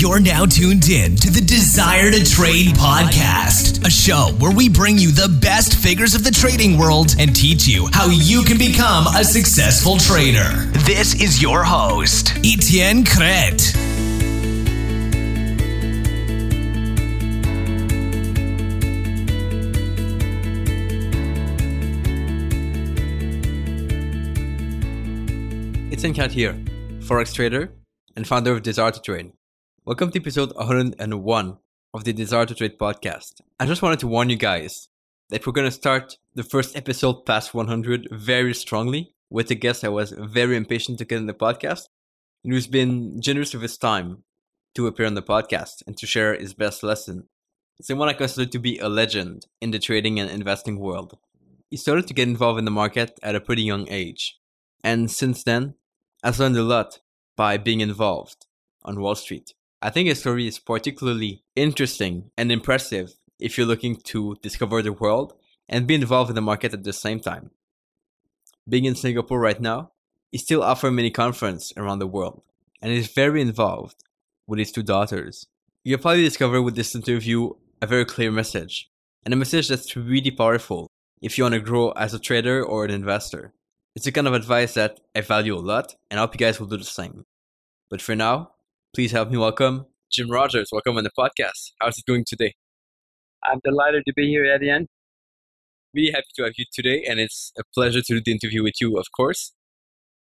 You're now tuned in to the Desire to Trade podcast, a show where we bring you the best figures of the trading world and teach you how you can become a successful trader. This is your host, Etienne Crete. Etienne Crete here, Forex trader and founder of Desire to Trade. Welcome to episode 101 of the Desire to Trade podcast. I just wanted to warn you guys that we're going to start the first episode past 100 very strongly with a guest I was very impatient to get in the podcast and who's been generous with his time to appear on the podcast and to share his best lesson. Someone I consider to be a legend in the trading and investing world. He started to get involved in the market at a pretty young age. And since then, has learned a lot by being involved on Wall Street. I think his story is particularly interesting and impressive if you're looking to discover the world and be involved in the market at the same time. Being in Singapore right now, he still offers many conferences around the world and is very involved with his two daughters. You'll probably discover with this interview a very clear message, and a message that's really powerful if you want to grow as a trader or an investor. It's the kind of advice that I value a lot, and I hope you guys will do the same. But for now, please help me welcome Jim Rogers. Welcome on the podcast. How's it going today? I'm delighted to be here, Etienne. Really happy to have you today, and it's a pleasure to do the interview with you, of course.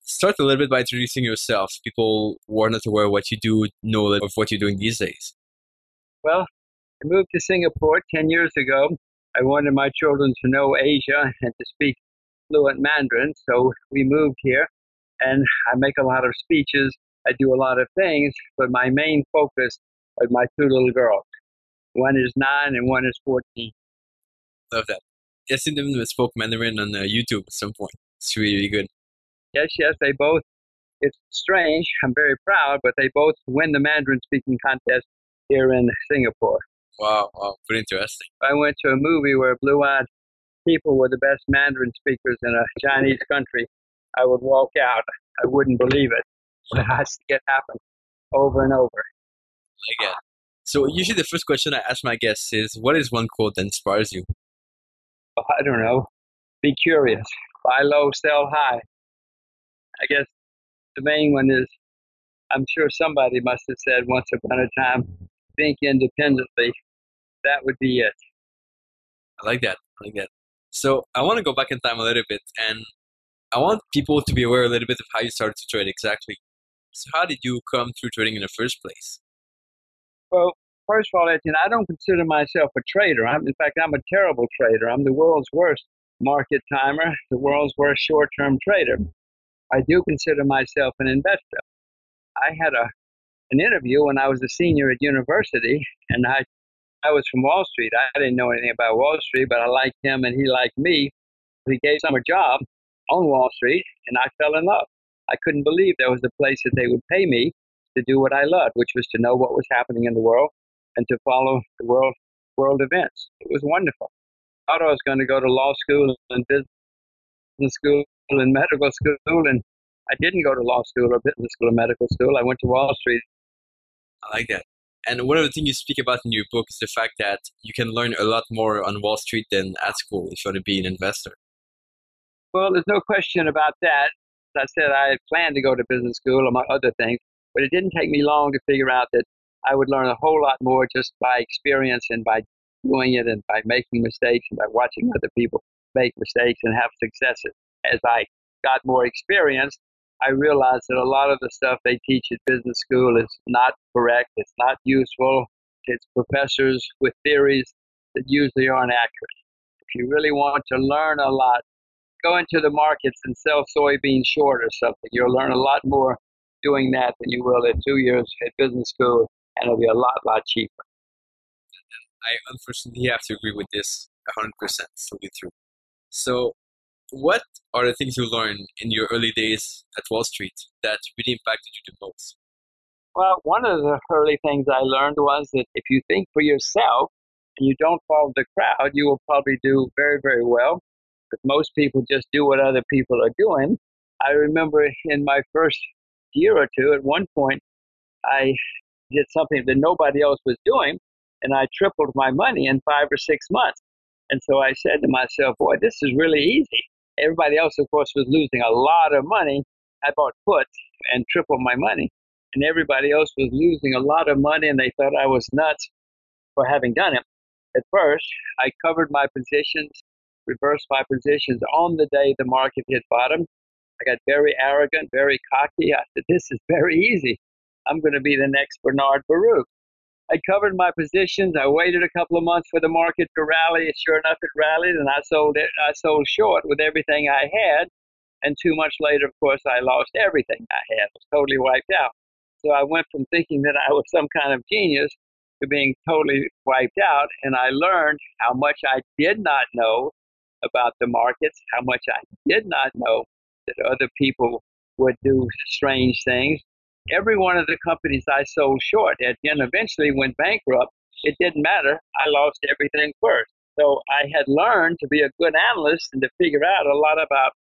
Start a little bit by introducing yourself. People who are not aware of what you do know of what you're doing these days. Well, I moved to Singapore 10 years ago. I wanted my children to know Asia and to speak fluent Mandarin. So we moved here and I make a lot of speeches. I do a lot of things, but my main focus are my two little girls. One is nine and one is 14. Love that. I've seen them spoke Mandarin on uh, YouTube at some point. It's really, really good. Yes, yes, they both. It's strange. I'm very proud, but they both win the Mandarin speaking contest here in Singapore. Wow, wow, pretty interesting. I went to a movie where blue eyed people were the best Mandarin speakers in a Chinese country, I would walk out. I wouldn't believe it. But has to get happen over and over. Again. So usually the first question I ask my guests is, what is one quote that inspires you? Oh, I don't know. Be curious. Buy low, sell high. I guess the main one is, I'm sure somebody must have said once upon a time, think independently. That would be it. I like that. I like that. So I want to go back in time a little bit, and I want people to be aware a little bit of how you started to trade exactly. So how did you come through trading in the first place? Well, first of all, Etienne, I don't consider myself a trader. I'm, in fact, I'm a terrible trader. I'm the world's worst market timer, the world's worst short-term trader. I do consider myself an investor. I had a an interview when I was a senior at university, and I I was from Wall Street. I didn't know anything about Wall Street, but I liked him and he liked me. He gave some a job on Wall Street, and I fell in love. I couldn't believe there was a place that they would pay me to do what I loved, which was to know what was happening in the world and to follow the world world events. It was wonderful. I thought I was going to go to law school and business school and medical school, and I didn't go to law school or business school or medical school. I went to Wall Street. I like that. And one of the things you speak about in your book is the fact that you can learn a lot more on Wall Street than at school if you want to be an investor. Well, there's no question about that. I said, I had planned to go to business school among other things, but it didn't take me long to figure out that I would learn a whole lot more just by experience and by doing it and by making mistakes and by watching other people make mistakes and have successes. As I got more experience, I realized that a lot of the stuff they teach at business school is not correct. It's not useful. It's professors with theories that usually aren't accurate. If you really want to learn a lot, go into the markets and sell soybeans short or something. You'll learn a lot more doing that than you will at two years at business school, and it'll be a lot, lot cheaper. I unfortunately have to agree with this 100%. Totally true. So, what are the things you learned in your early days at Wall Street that really impacted you the most? Well, one of the early things I learned was that if you think for yourself and you don't follow the crowd, you will probably do very, very well. Most people just do what other people are doing. I remember in my first year or two, at one point, I did something that nobody else was doing, and I tripled my money in five or six months. And so I said to myself, boy, this is really easy. Everybody else, of course, was losing a lot of money. I bought puts and tripled my money. And everybody else was losing a lot of money, and they thought I was nuts for having done it. At first, I covered my positions, reversed my positions on the day the market hit bottom. I got very arrogant, very cocky. I said, This is very easy. I'm going to be the next Bernard Baruch. I covered my positions. I waited a couple of months for the market to rally. Sure enough, it rallied, and I sold it. I sold short with everything I had. And two months later, of course, I lost everything I had. I was totally wiped out. So I went from thinking that I was some kind of genius to being totally wiped out. And I learned how much I did not know about the markets, how much I did not know that other people would do strange things, every one of the companies I sold short at end eventually went bankrupt. It didn't matter. I lost everything first. So I had learned to be a good analyst and to figure out a lot about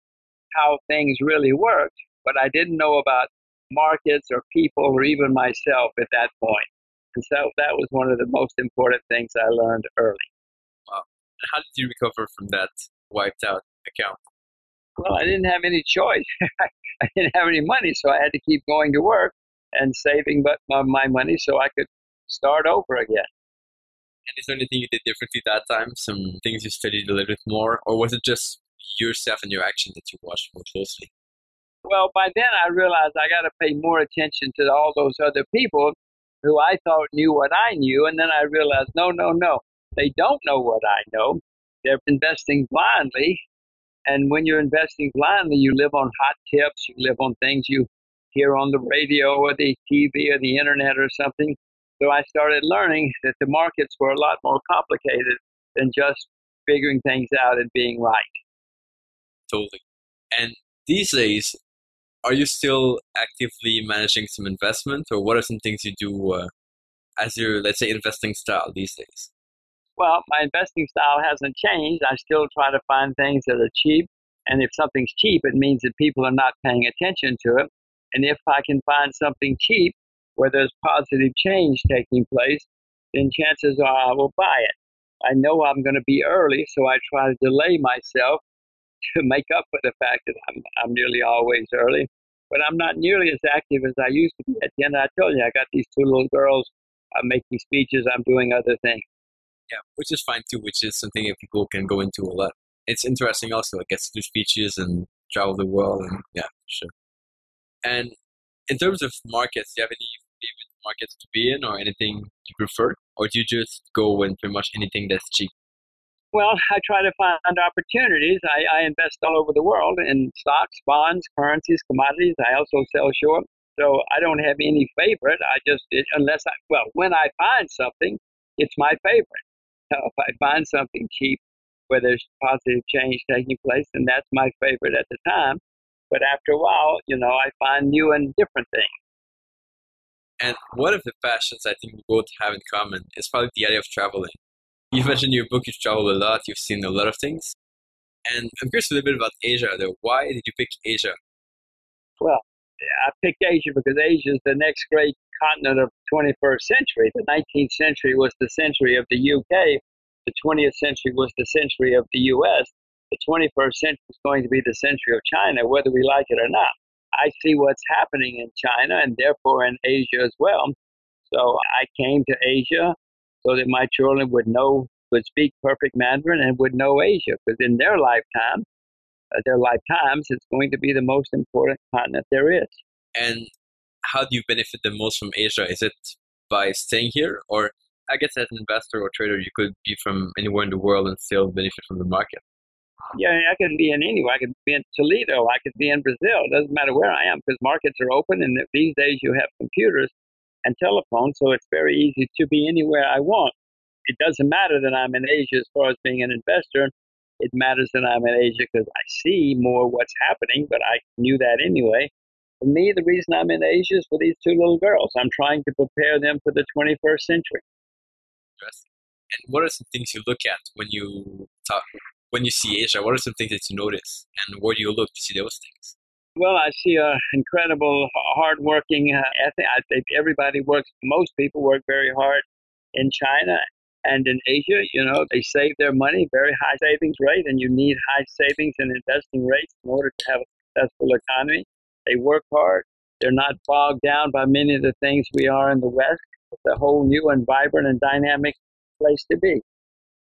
how things really worked, but I didn't know about markets or people or even myself at that point. And so that was one of the most important things I learned early. How did you recover from that wiped out account? Well, I didn't have any choice. I didn't have any money, so I had to keep going to work and saving but my money so I could start over again. And is there anything you did differently that time? Some things you studied a little bit more, or was it just yourself and your action that you watched more closely? Well, by then I realized I got to pay more attention to all those other people who I thought knew what I knew, and then I realized no, no, no, they don't know what I know. They're investing blindly, and when you're investing blindly, you live on hot tips, you live on things you hear on the radio or the TV or the internet or something. So I started learning that the markets were a lot more complicated than just figuring things out and being right. Totally. And these days, are you still actively managing some investment, or what are some things you do uh, as your, let's say, investing style these days? Well, my investing style hasn't changed. I still try to find things that are cheap. And if something's cheap, it means that people are not paying attention to it. And if I can find something cheap where there's positive change taking place, then chances are I will buy it. I know I'm going to be early, so I try to delay myself to make up for the fact that I'm, I'm nearly always early. But I'm not nearly as active as I used to be. At the end, I told you, I got these two little girls. I'm making speeches. I'm doing other things. Yeah, which is fine too, which is something that people can go into a lot. It's interesting also. It gets to do speeches and travel the world and yeah, sure. And in terms of markets, do you have any favorite markets to be in or anything you prefer? Or do you just go in pretty much anything that's cheap? Well, I try to find opportunities. I, I invest all over the world in stocks, bonds, currencies, commodities. I also sell short. So I don't have any favorite. I just, it, unless I, well, when I find something, it's my favorite. So if I find something cheap where there's positive change taking place, then that's my favorite at the time. But after a while, you know, I find new and different things. And one of the passions I think we both have in common is probably the idea of traveling. You mentioned in your book you've traveled a lot, you've seen a lot of things. And I'm curious a little bit about Asia, though. Why did you pick Asia? Well, I picked Asia because Asia is the next great continent of 21st century. The 19th century was the century of the UK. The 20th century was the century of the US. The 21st century is going to be the century of China, whether we like it or not. I see what's happening in China and therefore in Asia as well. So I came to Asia so that my children would know, would speak perfect Mandarin and would know Asia, because in their lifetime, uh, their lifetimes, it's going to be the most important continent there is. And how do you benefit the most from Asia? Is it by staying here, or I guess as an investor or trader, you could be from anywhere in the world and still benefit from the market? Yeah, I could be in anywhere. I could be in Toledo. I could be in Brazil. It doesn't matter where I am because markets are open, and these days you have computers and telephones, so it's very easy to be anywhere I want. It doesn't matter that I'm in Asia as far as being an investor. It matters that I'm in Asia because I see more what's happening, but I knew that anyway. For me, the reason I'm in Asia is for these two little girls. I'm trying to prepare them for the 21st century. Interesting. And what are some things you look at when you talk when you see Asia? What are some things that you notice, and where do you look to see those things? Well, I see a incredible, hardworking uh, ethic. I think everybody works. Most people work very hard in China and in Asia. You know, they save their money, very high savings rate, and you need high savings and investing rates in order to have a successful economy. They work hard. They're not bogged down by many of the things we are in the West. It's a whole new and vibrant and dynamic place to be.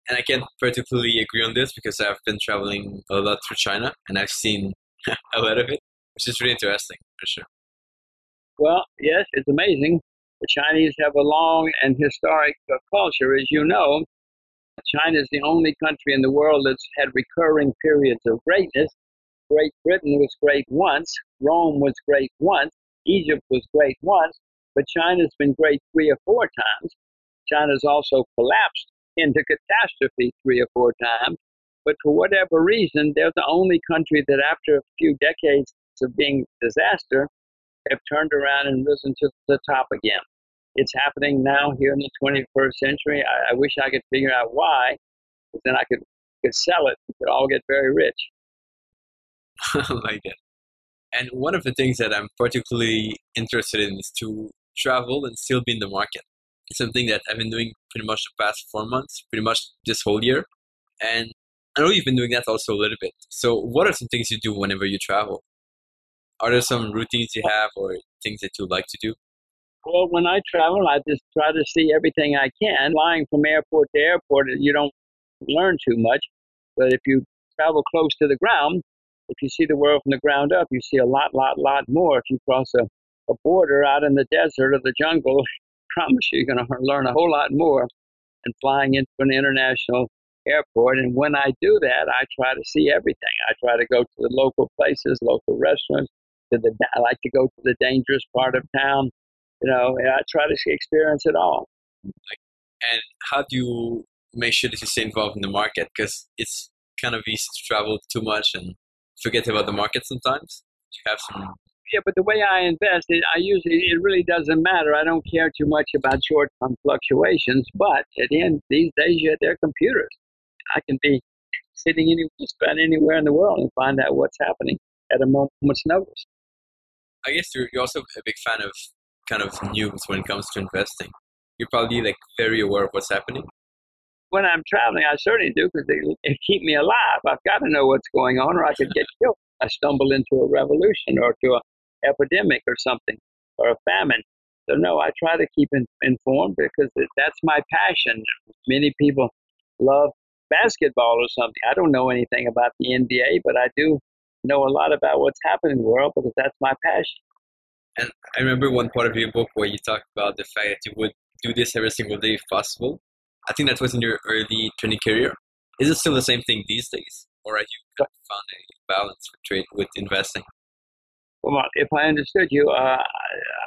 And I can particularly agree on this because I've been traveling a lot through China and I've seen a lot of it, which is really interesting for sure. Well, yes, it's amazing. The Chinese have a long and historic culture, as you know. China is the only country in the world that's had recurring periods of greatness. Great Britain was great once, Rome was great once, Egypt was great once, but China's been great three or four times. China's also collapsed into catastrophe three or four times. But for whatever reason, they're the only country that, after a few decades of being disaster, have turned around and risen to the top again. It's happening now here in the 21st century. I, I wish I could figure out why, because then I could, could sell it. We could all get very rich. like it. And one of the things that I'm particularly interested in is to travel and still be in the market. It's something that I've been doing pretty much the past four months, pretty much this whole year. And I know you've been doing that also a little bit. So, what are some things you do whenever you travel? Are there some routines you have or things that you like to do? Well, when I travel, I just try to see everything I can. Flying from airport to airport, you don't learn too much. But if you travel close to the ground, if you see the world from the ground up, you see a lot, lot, lot more. If you cross a, a border out in the desert or the jungle, I promise you, you're going to learn a whole lot more than flying into an international airport. And when I do that, I try to see everything. I try to go to the local places, local restaurants. To the, I like to go to the dangerous part of town. You know, and I try to experience it all. And how do you make sure that you stay involved in the market? Because it's kind of easy to travel too much and forget about the market sometimes? You have some. Yeah, but the way I invest, it, I usually it really doesn't matter. I don't care too much about short-term fluctuations. But at the end, these days, yeah, they're computers. I can be sitting anywhere, just anywhere in the world and find out what's happening at a moment's notice. I guess you're, you're also a big fan of kind of news when it comes to investing. You're probably like very aware of what's happening when I'm traveling, I certainly do because they, they keep me alive. I've got to know what's going on, or I could get killed. I stumble into a revolution or to an epidemic or something, or a famine. So no, I try to keep in, informed because that's my passion. Many people love basketball or something. I don't know anything about the NBA, but I do know a lot about what's happening in the world because that's my passion. And I remember one part of your book where you talked about the fact that you would do this every single day if possible. I think that was in your early training career. Is it still the same thing these days, or have you found a balance with trade with investing? Well, if I understood you, uh,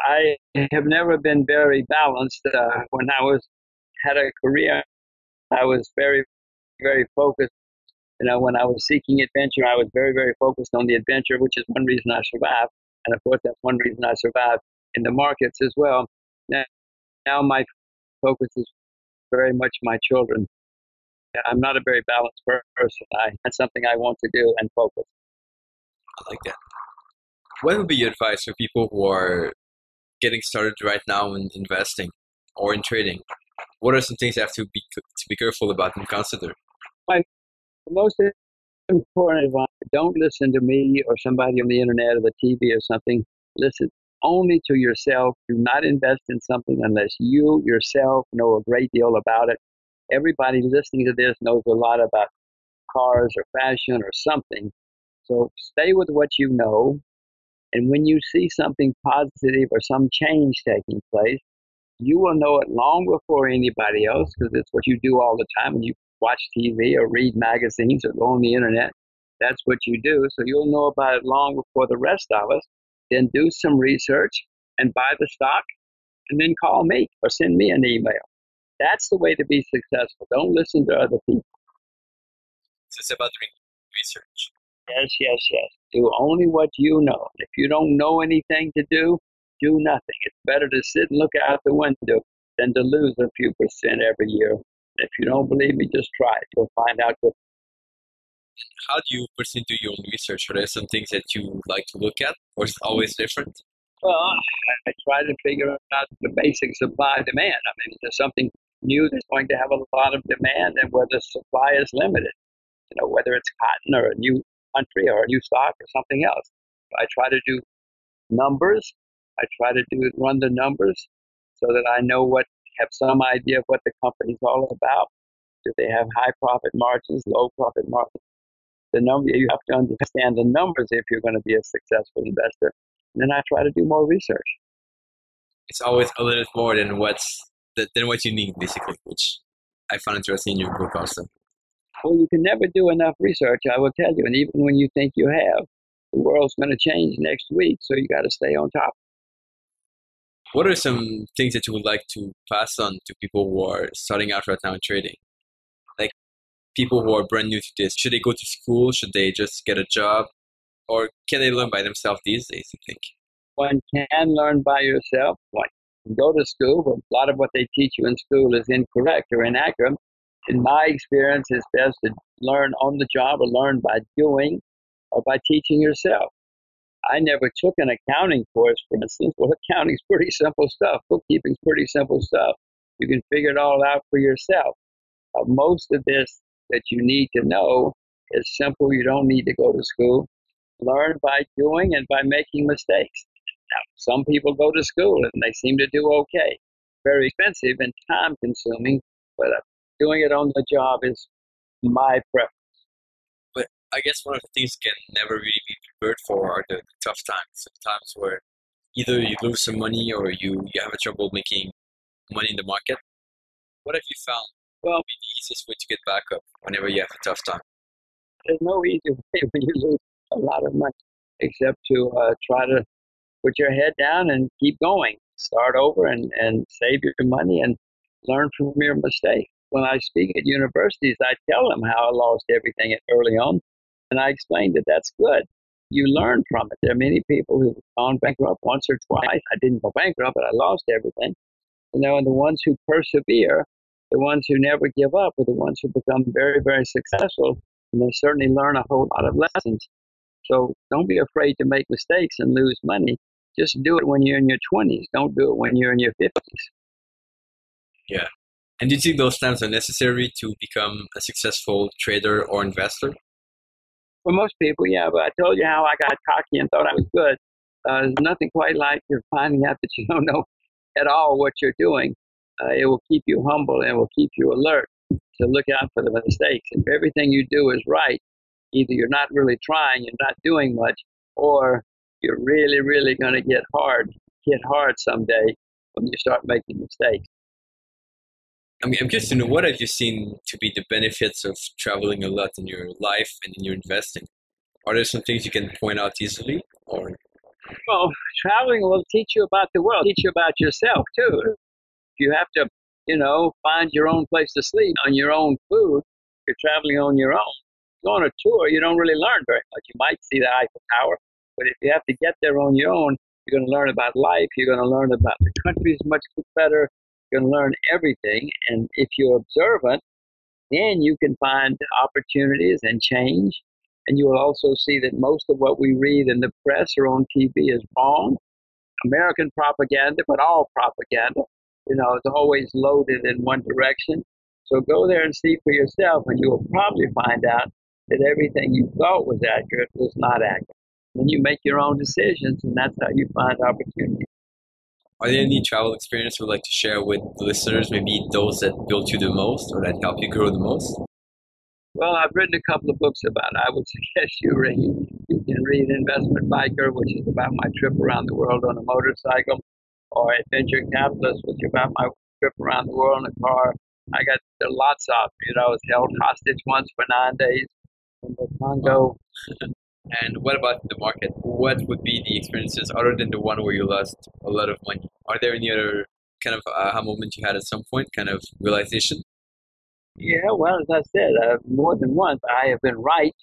I have never been very balanced. Uh, when I was had a career, I was very, very focused. You know, when I was seeking adventure, I was very, very focused on the adventure, which is one reason I survived, and of course, that's one reason I survived in the markets as well. Now, now my focus is very much my children. I'm not a very balanced person. I, that's something I want to do and focus. I like that. What would be your advice for people who are getting started right now in investing or in trading? What are some things they have to be to be careful about and consider? My most important advice: don't listen to me or somebody on the internet or the TV or something. Listen only to yourself. Do not invest in something unless you yourself know a great deal about it. Everybody listening to this knows a lot about cars or fashion or something. So stay with what you know. And when you see something positive or some change taking place, you will know it long before anybody else because it's what you do all the time when you watch TV or read magazines or go on the internet. That's what you do. So you'll know about it long before the rest of us then do some research and buy the stock and then call me or send me an email. That's the way to be successful. Don't listen to other people. So it's about doing research. Yes, yes, yes. Do only what you know. If you don't know anything to do, do nothing. It's better to sit and look out the window than to lose a few percent every year. If you don't believe me, just try it. You'll find out How do you personally do your own research? Are there some things that you like to look at, or is it always different? Well, I, I try to figure out the basic supply demand. I mean, there's something new that's going to have a lot of demand, and where the supply is limited. You know, whether it's cotton or a new country or a new stock or something else. I try to do numbers. I try to do run the numbers so that I know what have some idea of what the company's all about. Do they have high profit margins, low profit margins? The number you have to understand the numbers if you're going to be a successful investor. And then I try to do more research. It's always a little bit more than what's than what you need, basically, which I found interesting in your book also. Well, you can never do enough research, I will tell you. And even when you think you have, the world's going to change next week, so you got to stay on top. What are some things that you would like to pass on to people who are starting out right now in trading? People who are brand new to this, should they go to school? Should they just get a job? Or can they learn by themselves these days, you think? One can learn by yourself. One can go to school, but a lot of what they teach you in school is incorrect or inaccurate. In my experience, it's best to learn on the job or learn by doing or by teaching yourself. I never took an accounting course, for instance. Well, accounting's pretty simple stuff. Bookkeeping's pretty simple stuff. You can figure it all out for yourself. Uh, most of this that you need to know is simple. You don't need to go to school. Learn by doing and by making mistakes. Now, some people go to school and they seem to do okay. Very expensive and time consuming, but uh, doing it on the job is my preference. But I guess one of the things you can never really be prepared for are the, tough times. The times where either you lose some money or you, you have a trouble making money in the market. What have you found? Well, be the easiest way to get back up whenever you have a tough time. There's no easy way when you lose a lot of money, except to uh, try to put your head down and keep going. Start over and, and save your money and learn from your mistakes. When I speak at universities, I tell them how I lost everything early on and I explain that that's good. You learn from it. There are many people who've gone bankrupt once or twice. I didn't go bankrupt, but I lost everything. You know, and the ones who persevere, the ones who never give up, are the ones who become very, very successful. And they certainly learn a whole lot of lessons. So don't be afraid to make mistakes and lose money. Just do it when you're in your 20s. Don't do it when you're in your 50s. Yeah. And do you think those times are necessary to become a successful trader or investor? for most people, yeah. But I told you how I got cocky and thought I was good. Uh, there's nothing quite like you're finding out that you don't know at all what you're doing. Uh, it will keep you humble and will keep you alert to look out for the mistakes. If everything you do is right, either you're not really trying, you're not doing much, or you're really, really going to get hard, hit hard someday when you start making mistakes. I mean, I'm curious to know what have you seen to be the benefits of traveling a lot in your life and in your investing? Are there some things you can point out easily, or? Well, traveling will teach you about the world, teach you about yourself too. You have to, you know, find your own place to sleep on your own food. You're traveling on your own. Go on a tour, you don't really learn very much. You might see the Eiffel Tower, but if you have to get there on your own, you're going to learn about life. You're going to learn about the countries much better can learn everything. And if you're observant, then you can find opportunities and change. And you will also see that most of what we read in the press or on TV is wrong. American propaganda, but all propaganda, you know, is always loaded in one direction. So go there and see for yourself, and you will probably find out that everything you thought was accurate was not accurate. And you make your own decisions, and that's how you find opportunities. Are there any travel experiences you'd like to share with the listeners? Maybe those that built you the most or that helped you grow the most? Well, I've written a couple of books about it. I would suggest you read. You can read Investment Biker, which is about my trip around the world on a motorcycle, or Adventure Capitalist, which about my trip around the world in a car. I got lots of, you know, I was held hostage once for nine days in the Congo. And what about the market? What would be the experiences other than the one where you lost a lot of money? Are there any other kind of aha moment you had at some point, kind of realization? Yeah, well, as I said, uh, more than once I have been right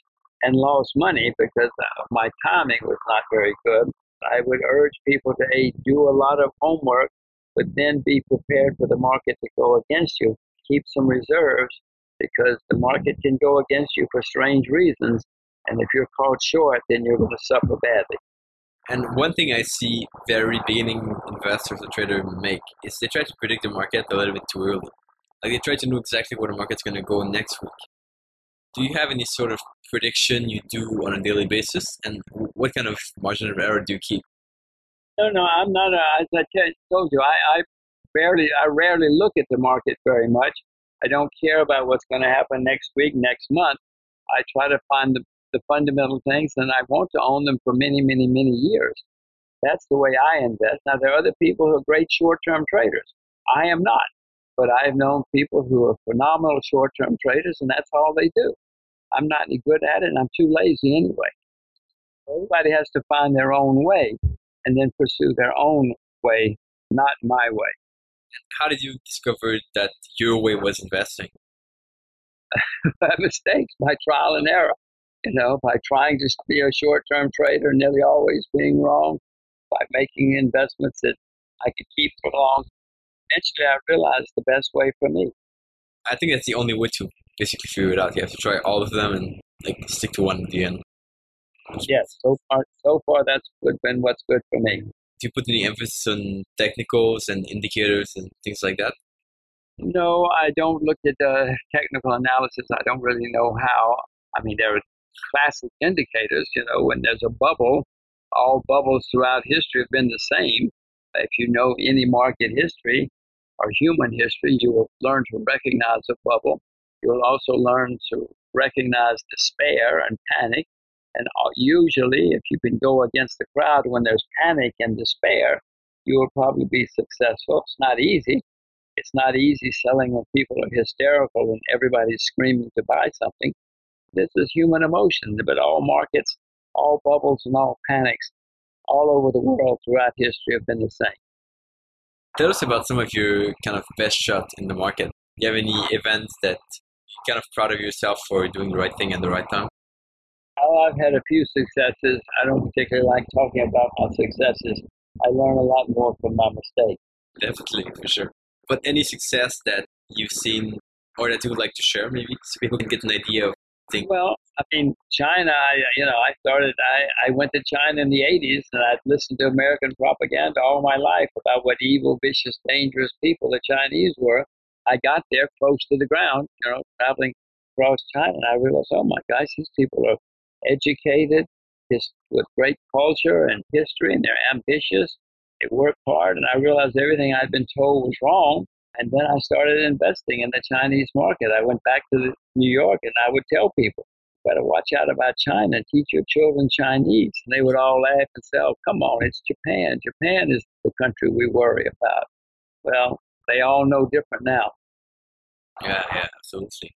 and lost money because uh, my timing was not very good. I would urge people to a, do a lot of homework, but then be prepared for the market to go against you. Keep some reserves because the market can go against you for strange reasons. And if you're caught short, then you're going to suffer badly. And one thing I see very beginning investors or traders make is they try to predict the market a little bit too early. Like they try to know exactly where the market's going to go next week. Do you have any sort of prediction you do on a daily basis, and what kind of margin of error do you keep? No, no, I'm not. A, as I told you, I, I barely, I rarely look at the market very much. I don't care about what's going to happen next week, next month. I try to find the, the fundamental things, and I want to own them for many, many, many years. That's the way I invest. Now, there are other people who are great short-term traders. I am not, but I've known people who are phenomenal short-term traders, and that's all they do. I'm not any good at it, and I'm too lazy anyway. Everybody has to find their own way and then pursue their own way, not my way. How did you discover that your way was investing? by mistakes, by trial and error. You know, by trying to be a short-term trader, nearly always being wrong, by making investments that I could keep for long. Eventually, I realized the best way for me. I think that's the only way to basically figure it out. You have to try all of them and like stick to one at the end. Yes, so far, so far that's good, been what's good for me. Do you put any emphasis on technicals and indicators and things like that? No, I don't look at the technical analysis. I don't really know how. I mean, there are classic indicators. You know, when there's a bubble, all bubbles throughout history have been the same. If you know any market history or human history, you will learn to recognize a bubble. You'll also learn to recognize despair and panic. And uh, usually, if you can go against the crowd when there's panic and despair, you will probably be successful. It's not easy. It's not easy selling when people are hysterical and everybody's screaming to buy something. This is human emotion, but all markets, all bubbles, and all panics all over the world throughout history have been the same. Tell us about some of your kind of best shots in the market. Do you have any events that kind of proud of yourself for doing the right thing at the right time? Oh, I've had a few successes. I don't particularly like talking about my successes. I learn a lot more from my mistakes. Definitely, for sure. But any success that you've seen or that you would like to share, maybe, so people can get an idea of things? Well, I mean, China, I, you know, I started, I, I went to China in the 80s and I'd listened to American propaganda all my life about what evil, vicious, dangerous people the Chinese were. I got there close to the ground, you know, traveling across China, and I realized, oh my gosh, these people are educated, just with great culture and history, and they're ambitious. They work hard, and I realized everything I'd been told was wrong. And then I started investing in the Chinese market. I went back to New York, and I would tell people, better watch out about China. Teach your children Chinese. And they would all laugh and say, oh, come on, it's Japan. Japan is the country we worry about. Well, they all know different now. Yeah, yeah, absolutely.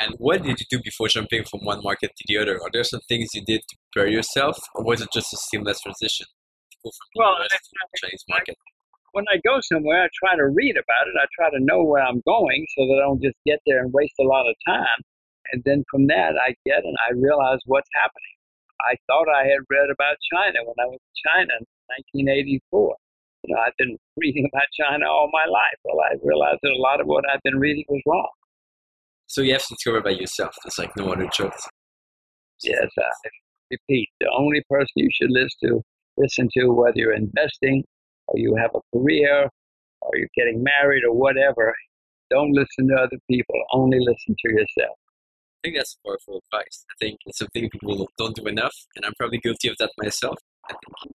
And what did you do before jumping from one market to the other? Are there some things you did to prepare yourself, or was it just a seamless transition to go from well, the US to the Chinese market? When I go somewhere, I try to read about it. I try to know where I'm going so that I don't just get there and waste a lot of time. And then from that, I get and I realize what's happening. I thought I had read about China when I was in China in 1984. You know, I've been reading about China all my life. Well, I realized that a lot of what I've been reading was wrong. So you have to discover by yourself. There's like no other choice. Yes, I repeat. The only person you should listen to, listen to, whether you're investing or you have a career or you're getting married or whatever, don't listen to other people. Only listen to yourself. I think that's powerful advice. I think it's something people don't do enough, and I'm probably guilty of that myself. I think.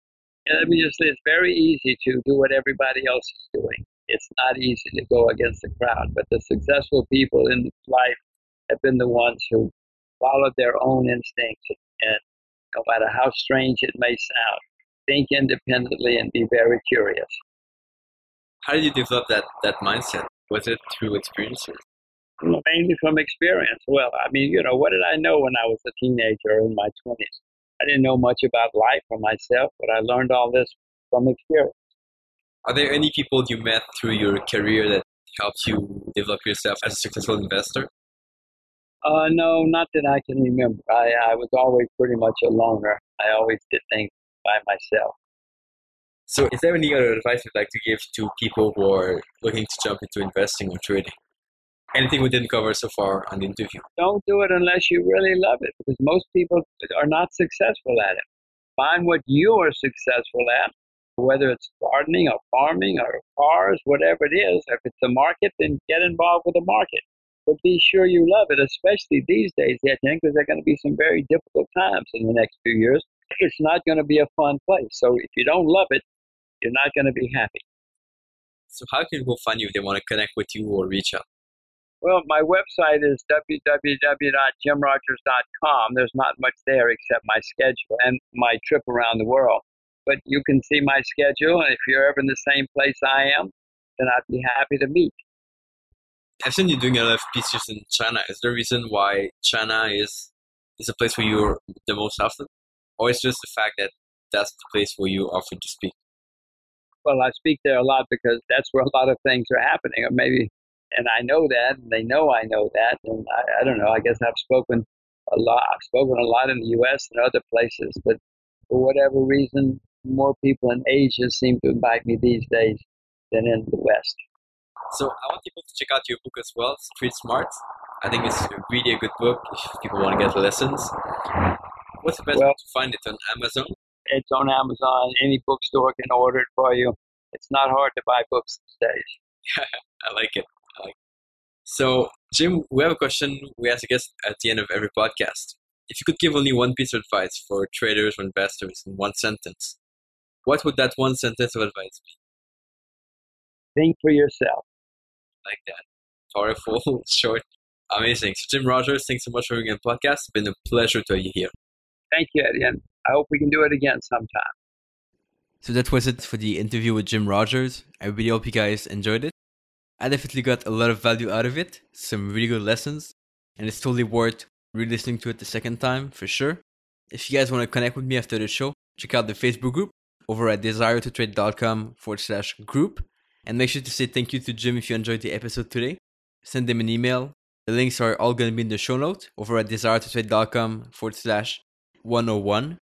Let me just say, it's very easy to do what everybody else is doing it's not easy to go against the crowd. But the successful people in life have been the ones who followed their own instincts. And no matter how strange it may sound, think independently and be very curious. How did you develop that, that mindset? Was it through experiences? Mainly from experience. Well, I mean, you know, what did I know when I was a teenager in my 20s? I didn't know much about life for myself, but I learned all this from experience. Are there any people you met through your career that helped you develop yourself as a successful investor? Uh, no, not that I can remember. I, I was always pretty much a loner. I always did things by myself. So, is there any other advice you'd like to give to people who are looking to jump into investing or trading? Anything we didn't cover so far on the interview? Don't do it unless you really love it because most people are not successful at it. Find what you are successful at, whether it's gardening or farming or cars, whatever it is. If it's the market, then get involved with the market. But be sure you love it, especially these days, because there are going to be some very difficult times in the next few years. It's not going to be a fun place. So if you don't love it, you're not going to be happy. So how can people find you if they want to connect with you or reach out? Well, my website is www.jimrogers.com. There's not much there except my schedule and my trip around the world. But you can see my schedule, and if you're ever in the same place I am, then I'd be happy to meet. I've seen you doing a lot of pieces in China. Is there a reason why China is is a place where you're the most often, or is just the fact that that's the place where you often to speak? Well, I speak there a lot because that's where a lot of things are happening, or maybe and I know that, and they know I know that, and I, I don't know. I guess I've spoken a lot. I've spoken a lot in the U.S. and other places, but for whatever reason, more people in Asia seem to invite me these days than in the West. So I want people to check out your book as well, Street Smart. I think it's really a good book if people want to get lessons. What's the best well, way to find it on Amazon? It's on Amazon. Any bookstore can order it for you. It's not hard to buy books these days. I like it. So, Jim, we have a question we ask a guest at the end of every podcast. If you could give only one piece of advice for traders or investors in one sentence, what would that one sentence of advice be? Think for yourself. Like that. Powerful, short, amazing. So, Jim Rogers, thanks so much for being on the podcast. It's been a pleasure to have you here. Thank you, Eddie. And I hope we can do it again sometime. So that was it for the interview with Jim Rogers. I really hope you guys enjoyed it. I definitely got a lot of value out of it, some really good lessons, and it's totally worth re listening to it the second time for sure. If you guys want to connect with me after the show, check out the Facebook group over at desiretotrade.com forward slash group. And make sure to say thank you to Jim if you enjoyed the episode today. Send him an email. The links are all going to be in the show notes over at desiretotrade.com forward slash 101.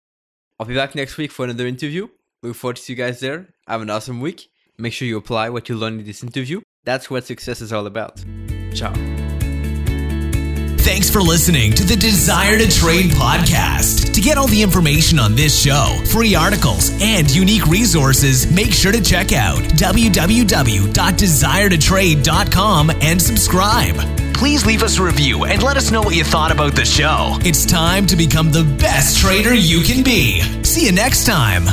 I'll be back next week for another interview. Look forward to see you guys there. Have an awesome week. Make sure you apply what you learned in this interview that's what success is all about. Ciao. Thanks for listening to the Desire to Trade podcast. To get all the information on this show, free articles, and unique resources, make sure to check out www.desiretotrade.com and subscribe. Please leave us a review and let us know what you thought about the show. It's time to become the best trader you can be. See you next time.